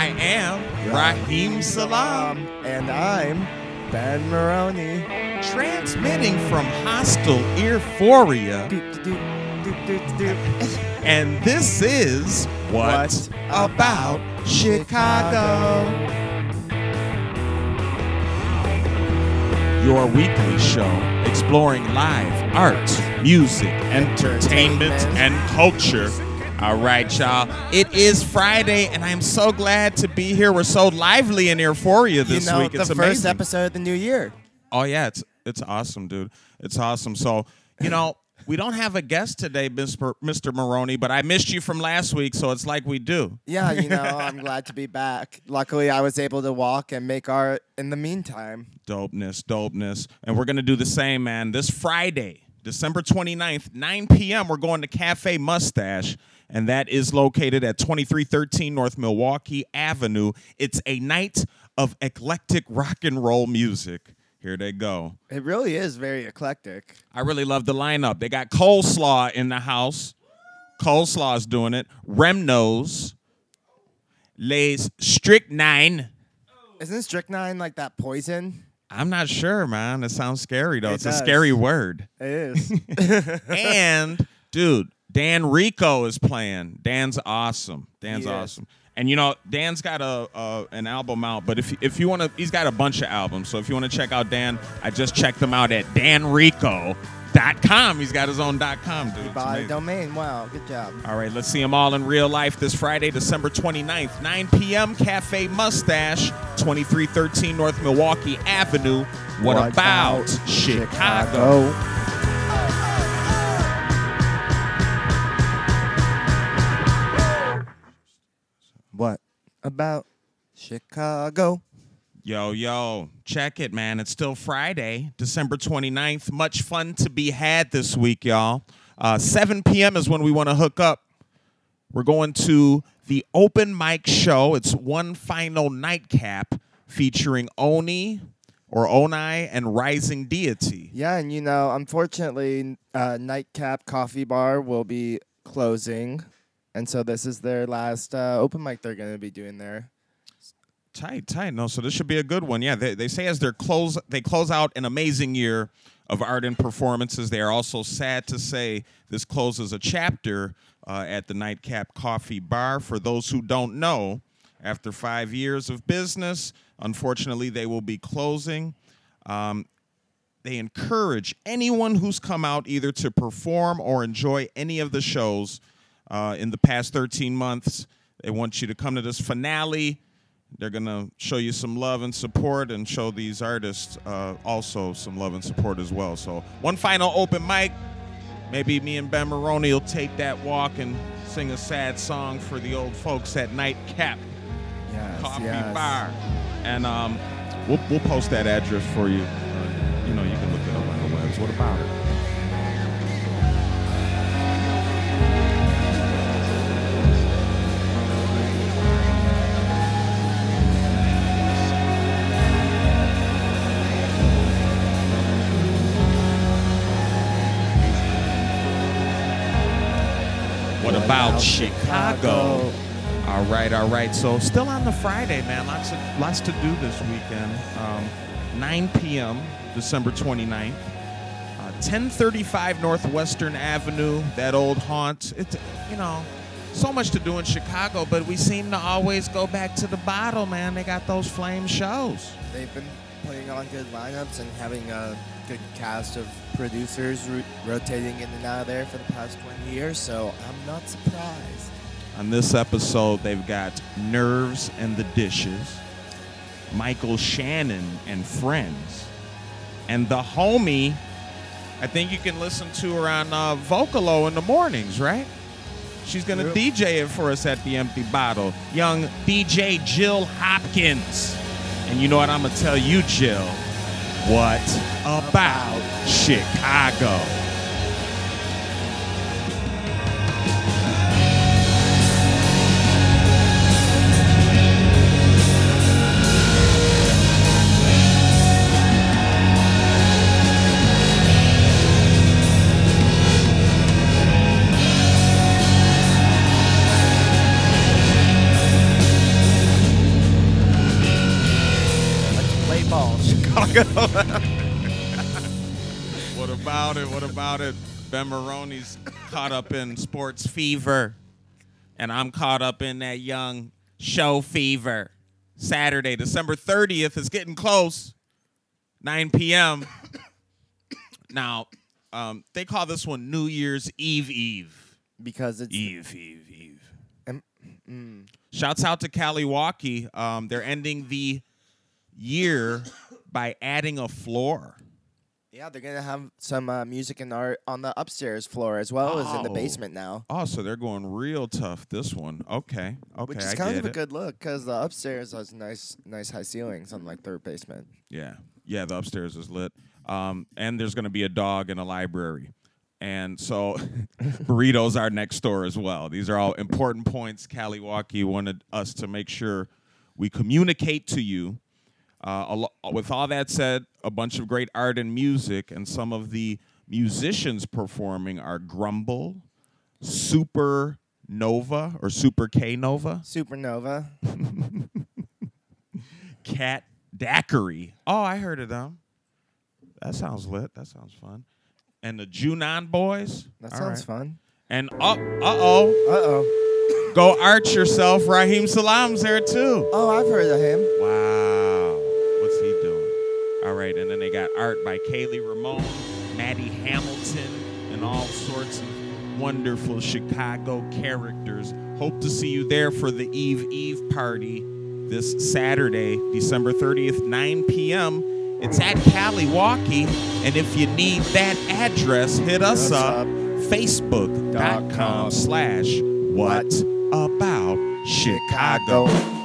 I am Raheem Salam, And I'm Ben Maroney. transmitting from do, do. and this is What, What About Chicago? Your weekly show exploring live art, music, Entertainment. and culture. All right, y'all. It is Friday, and I am so glad to be here. We're so lively in Euphoria this you know, week. It's the amazing. first episode of the new year. Oh yeah, it's it's awesome, dude. It's awesome. So you know, we don't have a guest today, Mr. Mr. Maroney, but I missed you from last week, so it's like we do. Yeah, you know, I'm glad to be back. Luckily, I was able to walk and make art in the meantime. Dopeness, dopeness, and we're gonna do the same, man. This Friday, December 29th, 9 p.m. We're going to Cafe Mustache. And that is located at 2313 North Milwaukee Avenue. It's a night of eclectic rock and roll music. Here they go. It really is very eclectic. I really love the lineup. They got coleslaw in the house. Coleslaw's doing it. Remnos. Lays Strychnine. Isn't strychnine like that poison? I'm not sure, man. It sounds scary though. It it's does. a scary word. It is. and dude, Dan Rico is playing. Dan's awesome. Dan's awesome. And you know, Dan's got a uh, an album out, but if if you want to, he's got a bunch of albums. So if you want to check out Dan, I just checked them out at danrico.com. He's got his own dot .com, dude. A domain. Wow, good job. All right, let's see them all in real life this Friday, December 29th, 9 p.m. Cafe Mustache, 2313 North Milwaukee Avenue. What, about, Chicago? What about Chicago? Yo, yo, check it, man. It's still Friday, December 29th. Much fun to be had this week, y'all. Uh, 7 p.m. is when we want to hook up. We're going to the open mic show. It's one final nightcap featuring Oni or Onai and Rising Deity. Yeah, and you know, unfortunately, uh, Nightcap Coffee Bar will be closing, and so this is their last uh, open mic they're going to be doing there. Tight, tight. No, so this should be a good one. Yeah, they, they say as they close they close out an amazing year of art and performances. They are also sad to say this closes a chapter uh, at the Nightcap Coffee Bar. For those who don't know, after five years of business, unfortunately, they will be closing. Um, they encourage anyone who's come out either to perform or enjoy any of the shows uh, in the past 13 months. They want you to come to this finale. They're going to show you some love and support and show these artists uh, also some love and support as well. So, one final open mic. Maybe me and Ben Maroney will take that walk and sing a sad song for the old folks at Nightcap Yes, Coffee yes. Bar. And um, we'll, we'll post that address for you. Uh, you know, you can look it up on the webs. What about it? About Chicago? All right, all right. So still on the Friday, man. Lots of lots to do this weekend. Um, 9 p.m. December 29th. Uh, 1035 Northwestern Avenue, that old haunt. It's you know, so much to do in Chicago, but we seem to always go back to the bottle, man. They got those flame shows. They've been putting on good lineups and having a good cast of producers ro- rotating in and out of there for the past 20 years, so I'm not surprised. On this episode, they've got Nerves and the Dishes, Michael Shannon and Friends, and the homie. I think you can listen to her on uh, Vocalo in the mornings, right? She's gonna Yep. DJ it for us at the Empty Bottle. Young DJ Jill Hopkins. And you know what I'm gonna tell you, Jill? What about Chicago? What about it? What about it? Ben Maroney's caught up in sports fever, and I'm caught up in that young show fever. Saturday, December 30th is getting close. 9 p.m. now, um, they call this one New Year's Eve Eve. because it's Eve, Eve, Eve. Um, mm. Shouts out to Kaliwaki. Um, they're ending the year by adding a floor. yeah, they're gonna have some uh, music and art on the upstairs floor as well as in the Oh. basement now, Oh, so they're going real tough this one. Okay, okay, which is I kind get of a it. good look because the upstairs has nice, nice high ceilings, unlike third basement. Yeah, yeah. The upstairs is lit, um, and there's going to be a dog in a library, and so burritos are next door as well. These are all important points. Kaliwaki wanted us to make sure we communicate to you. Uh, a lo- with all that said, a bunch of great art and music, and some of the musicians performing are Grumble, Super Nova or Super K Nova, Supernova. Cat Daiquiri. Oh, I heard of them. That sounds lit. That sounds fun. And the Junon Boys. That All sounds right. fun. And uh oh, Uh oh. go arch yourself. Raheem Salam's there too. Oh, I've heard of him. Wow, what's he doing? All right, and then they got art by Kaylee Ramone, Maddie Hamilton, and all sorts of wonderful Chicago characters. Hope to see you there for the Eve Eve party this Saturday, December 30th, 9 p.m. It's at Kaliwaki, and if you need that address, hit us up. up. facebook.com slash what about Chicago.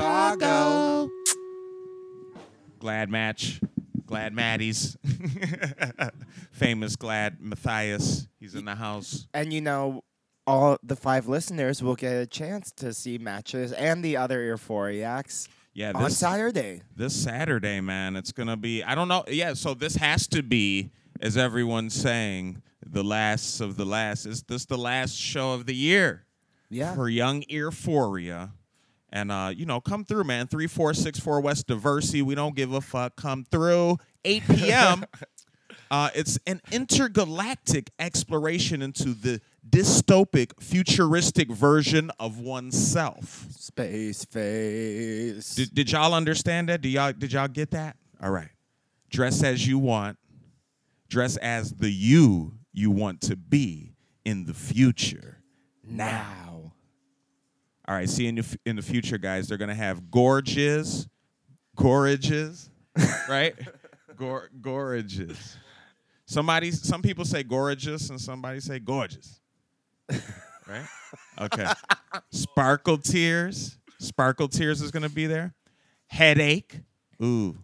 Chicago? Glad match. Glad Maddie's. Famous Glad Matthias. He's in the house. And you know, all the five listeners will get a chance to see matches and the other euphoriacs Yeah, on this Saturday. this Saturday, man. It's gonna be. I don't know. Yeah, so this has to be, as everyone's saying, the last of the last. Is this the last show of the year? Yeah. for Young Earphoria. And uh, you know, come through, man. Three four six four West Diversey. We don't give a fuck. Come through. 8 p.m. uh, it's an intergalactic exploration into the dystopic, futuristic version of oneself. Space face. Did, did y'all understand that? Did y'all did y'all get that? All right. Dress as you want. Dress as the you you want to be in the future. now. All right, see in the, f- in the future, guys, they're gonna have gorges, gorges, right? Gor- gorges. Somebody, some people say gorgeous, and somebody say gorgeous, right? Okay. Sparkle tears, sparkle tears is gonna be there. Headache, ooh.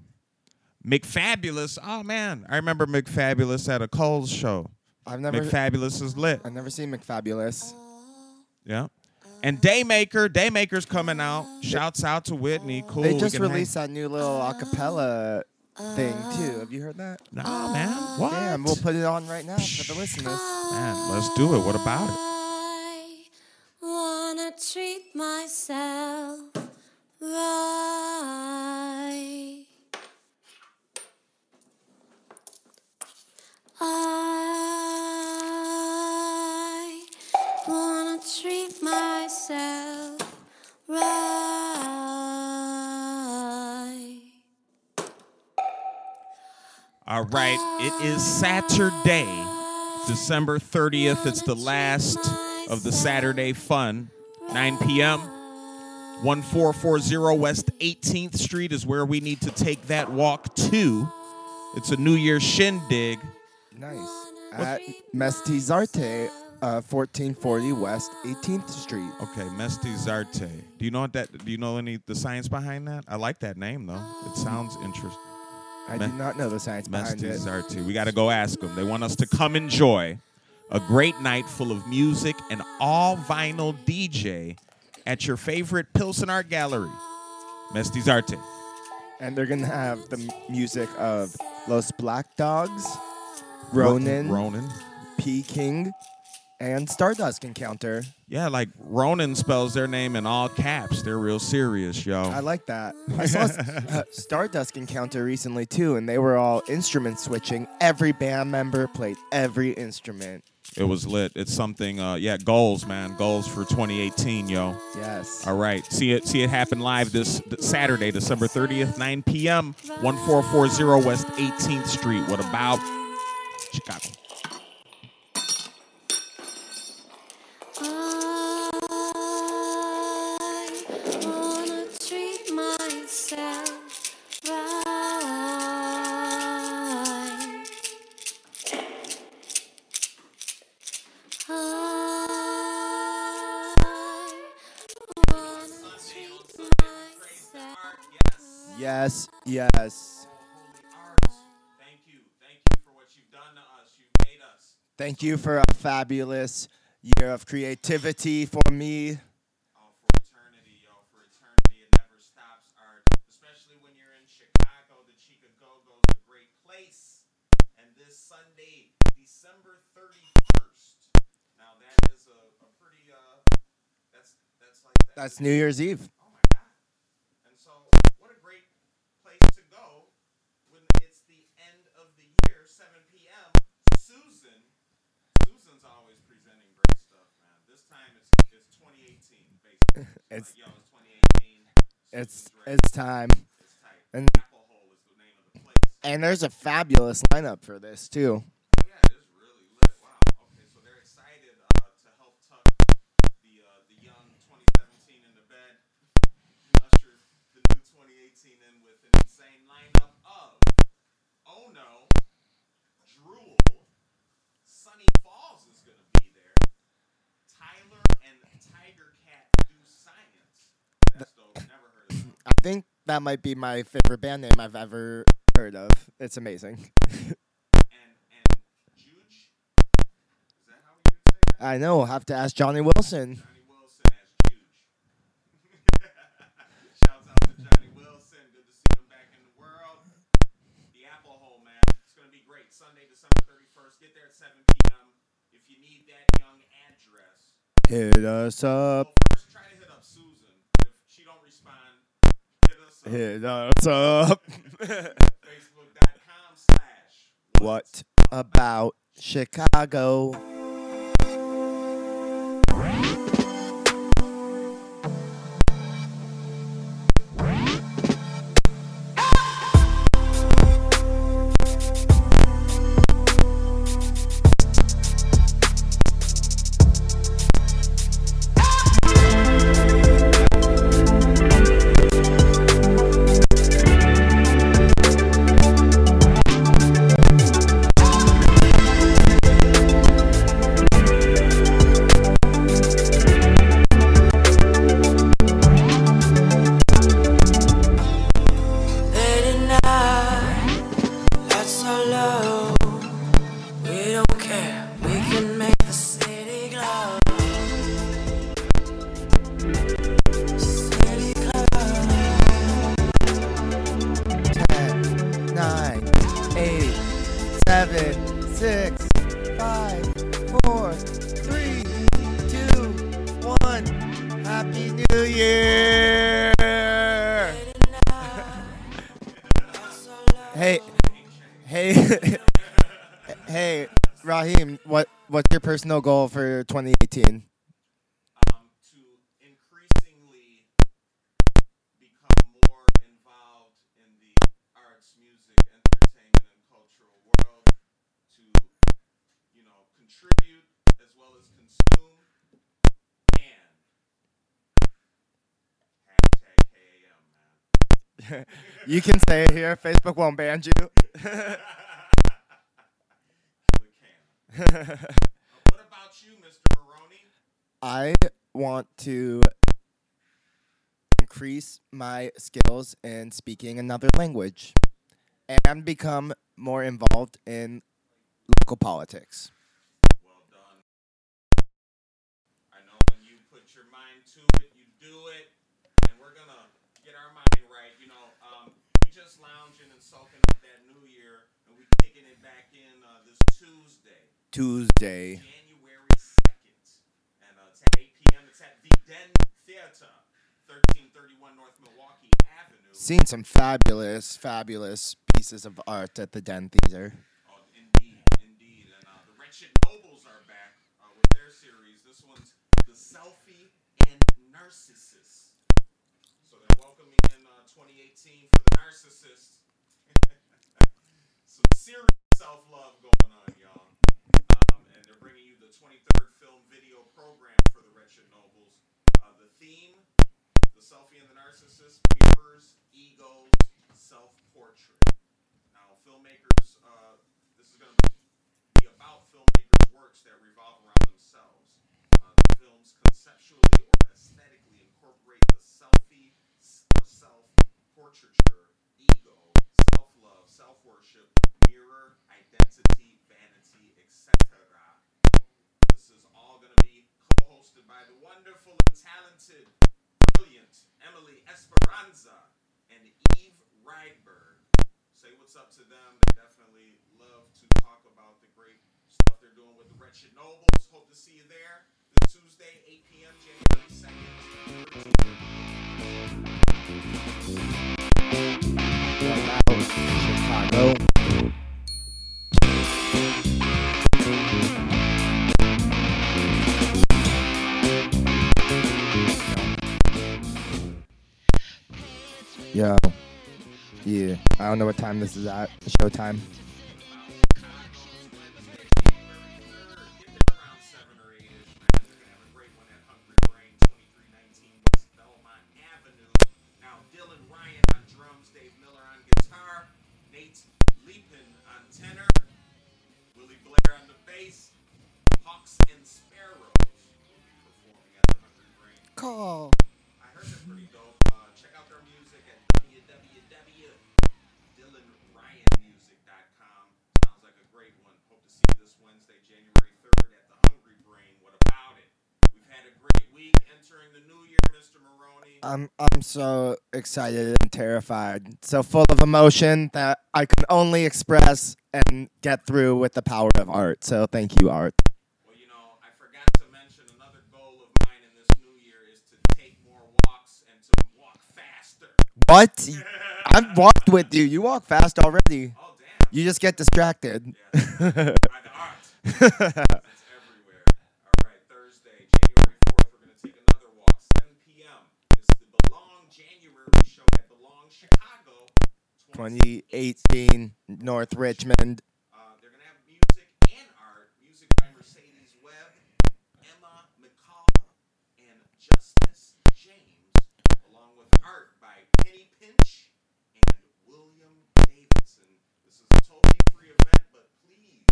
McFabulous, oh man, I remember McFabulous at a Coles show. I've never McFabulous is lit. I've never seen McFabulous. Yeah. And Daymaker, Daymaker's coming out. Shouts out to Whitney. Cool. they we just can hang- released that new little acapella thing too. Have you heard that? Nah, man. What? Damn, we'll put it on right now for the listeners. Man, let's do it. What about it? I wanna treat myself right. I All right. It is Saturday, December 30th. It's the last of the Saturday fun. 9 p.m. 1440 West 18th Street is where we need to take that walk to. It's a New Year's shindig. Nice. At Mestizarte, uh, 1440 West 18th Street. Okay, Mestizarte. Do you know what that? Do you know any the science behind that? I like that name though. It sounds interesting. I Me- do not know the science behind it. Mestizarte. We got to go ask them. They want us to come enjoy a great night full of music and all vinyl DJ at your favorite Pilsen Art Gallery. Mestizarte. and they're gonna have the m- music of Los Black Dogs, Ronan, Ronan. P King, and Stardust Encounter. Yeah, like Ronan spells their name in all caps. They're real serious, yo. I like that. I saw uh, Stardust Encounter recently too, and they were all instrument switching. Every band member played every instrument. it was lit. It's something. Uh, yeah, goals, man. Goals for 2018, yo. Yes. All right, see it. See it happen live this Saturday, December 30th, 9 p.m. 1440 West 18th Street. What about Chicago? Yes. Yes. Thank you. Thank you for what you've done to us. You've made us. Thank you for a fabulous year of creativity for me. Oh, for eternity, yo, for eternity. It never stops, Art. Especially when you're in Chicago. The Chica Go Go's a great place. And this Sunday, December 31st. Now, that is a, a pretty, uh, that's, that's like, That's New Year's Eve. Oh my God. And so, what a great place to go when it's the end of the year, 7 p.m. Susan, Susan's always presenting great stuff, man. This time it's it's 2018, basically. It's- it's It's Susan's ready. it's time. And- Apple Hole is the name of the place. And there's a fabulous lineup for this too. Oh, yeah, it is really lit. Wow. Okay, so they're excited uh, to help tuck the uh, the young 2017 into bed, and usher the new 2018 in with an insane lineup of Oh No, Drool, Sunny Falls is gonna be there, Tyler and Tiger Cat do science. That's dope. Never heard of them. I think that might be my favorite band name I've ever heard of. It's amazing. And and Juge, is that how you would say that? I know. I'll have to ask Johnny Wilson. Johnny Wilson as Juge. Shouts out to Johnny Wilson. Good to see him back in the world. The Apple Hole, man. It's going to be great. Sunday, December 31st. Get there at 7 p.m. If you need that young address. Hit us Well, up. first try to hit up Susan. If she don't respond, us up. Hit up. Facebook.com slash what about Chicago? Personal goal for 2018? um, to increasingly become more involved in the arts, music, entertainment, and cultural world, to, you know, contribute as well as consume, and hashtag KAM, man. You can say it here. Facebook won't ban you. Kill it can. Uh, what about you, Mr. Maroney? I want to increase my skills in speaking another language and become more involved in local politics. Well done. I know when you put your mind to it, you do it, and we're gonna get our mind right. You know, um, we just lounging and soaking up that new year, and we kicking it back in uh, this Tuesday, Tuesday. January 2nd. And uh, it's at 8 p.m. It's at the Den Theater, 1331 North Milwaukee Avenue. Seen some fabulous, fabulous pieces of art at the Den Theater. Oh, indeed, indeed. And uh, the Wretched Nobles are back uh, with their series. This one's The Selfie and Narcissist. So they're welcoming in uh, 2018 for the Narcissists. Some serious self love going on, y'all. Um, and they're bringing you the 23rd film video program for the Wretched Nobles. Uh, the theme The Selfie and the Narcissist mirrors, egos, self portrait. Now, filmmakers, uh, this is going to be about filmmakers' works that revolve around themselves. Uh, the films conceptually or aesthetically incorporate the selfie or self portraiture, ego, self love, self worship, mirror, identity, vanity, etc. This is all going to be co hosted by the wonderful and talented, brilliant Emily Esperanza and Eve Rydberg. Say what's up to them. They definitely love to talk about the great stuff they're doing with the Wretched Nobles. Hope to see you there this Tuesday, 8 p.m., January 2nd. About Chicago. Yo. Yeah. I don't know what time this is at. Showtime. Entering the new year, Mr. Maroney. I'm I'm so excited and terrified. So full of emotion that I can only express and get through with the power of art. So thank you, art. Well, you know, I forgot to mention another goal of mine in this new year is to take more walks and to walk faster. What? I've walked with you. You walk fast already. Oh, damn. You just get distracted. By the art. It's everywhere. All right, Thursday, January 4th, we're going to take another walk, 7 p.m. It's the Belong January show at Belong Chicago. 2018 North Richmond. Uh, they're going to have music and art. Music by Mercedes Webb, Emma McCall, and Justice James, along with art by Penny Pinch and William Davidson. This is a totally free event, but please,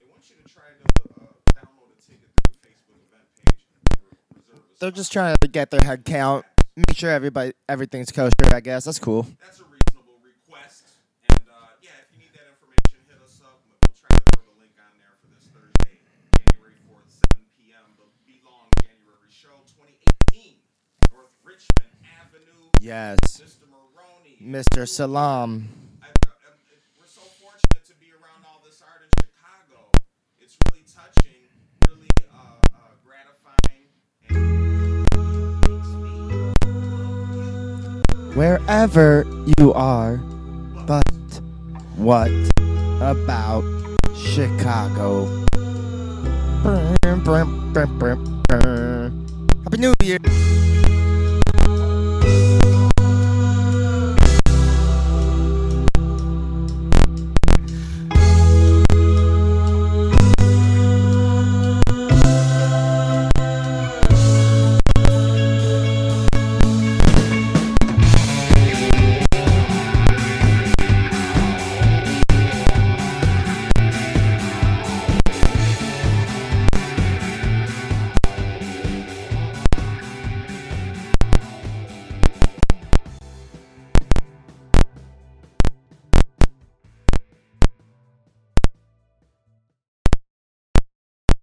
they want you to try to uh, download a ticket through the Facebook event page and re- reserve a They're just trying to get their head count. Make sure everybody everything's kosher. I guess that's cool. That's a reasonable request. And uh, yeah, if you need that information, hit us up. We'll try to throw the link on there for this Thursday, January 4th, 7 p.m. The Belong January show 2018, North Richmond Avenue. Yes, Mr. Maroney. Mr. Salam. I, um, it- we're so fortunate to be around all this art in Chicago. It's really touching, really uh, uh, gratifying, and Wherever you are, but what about Chicago? Happy New Year!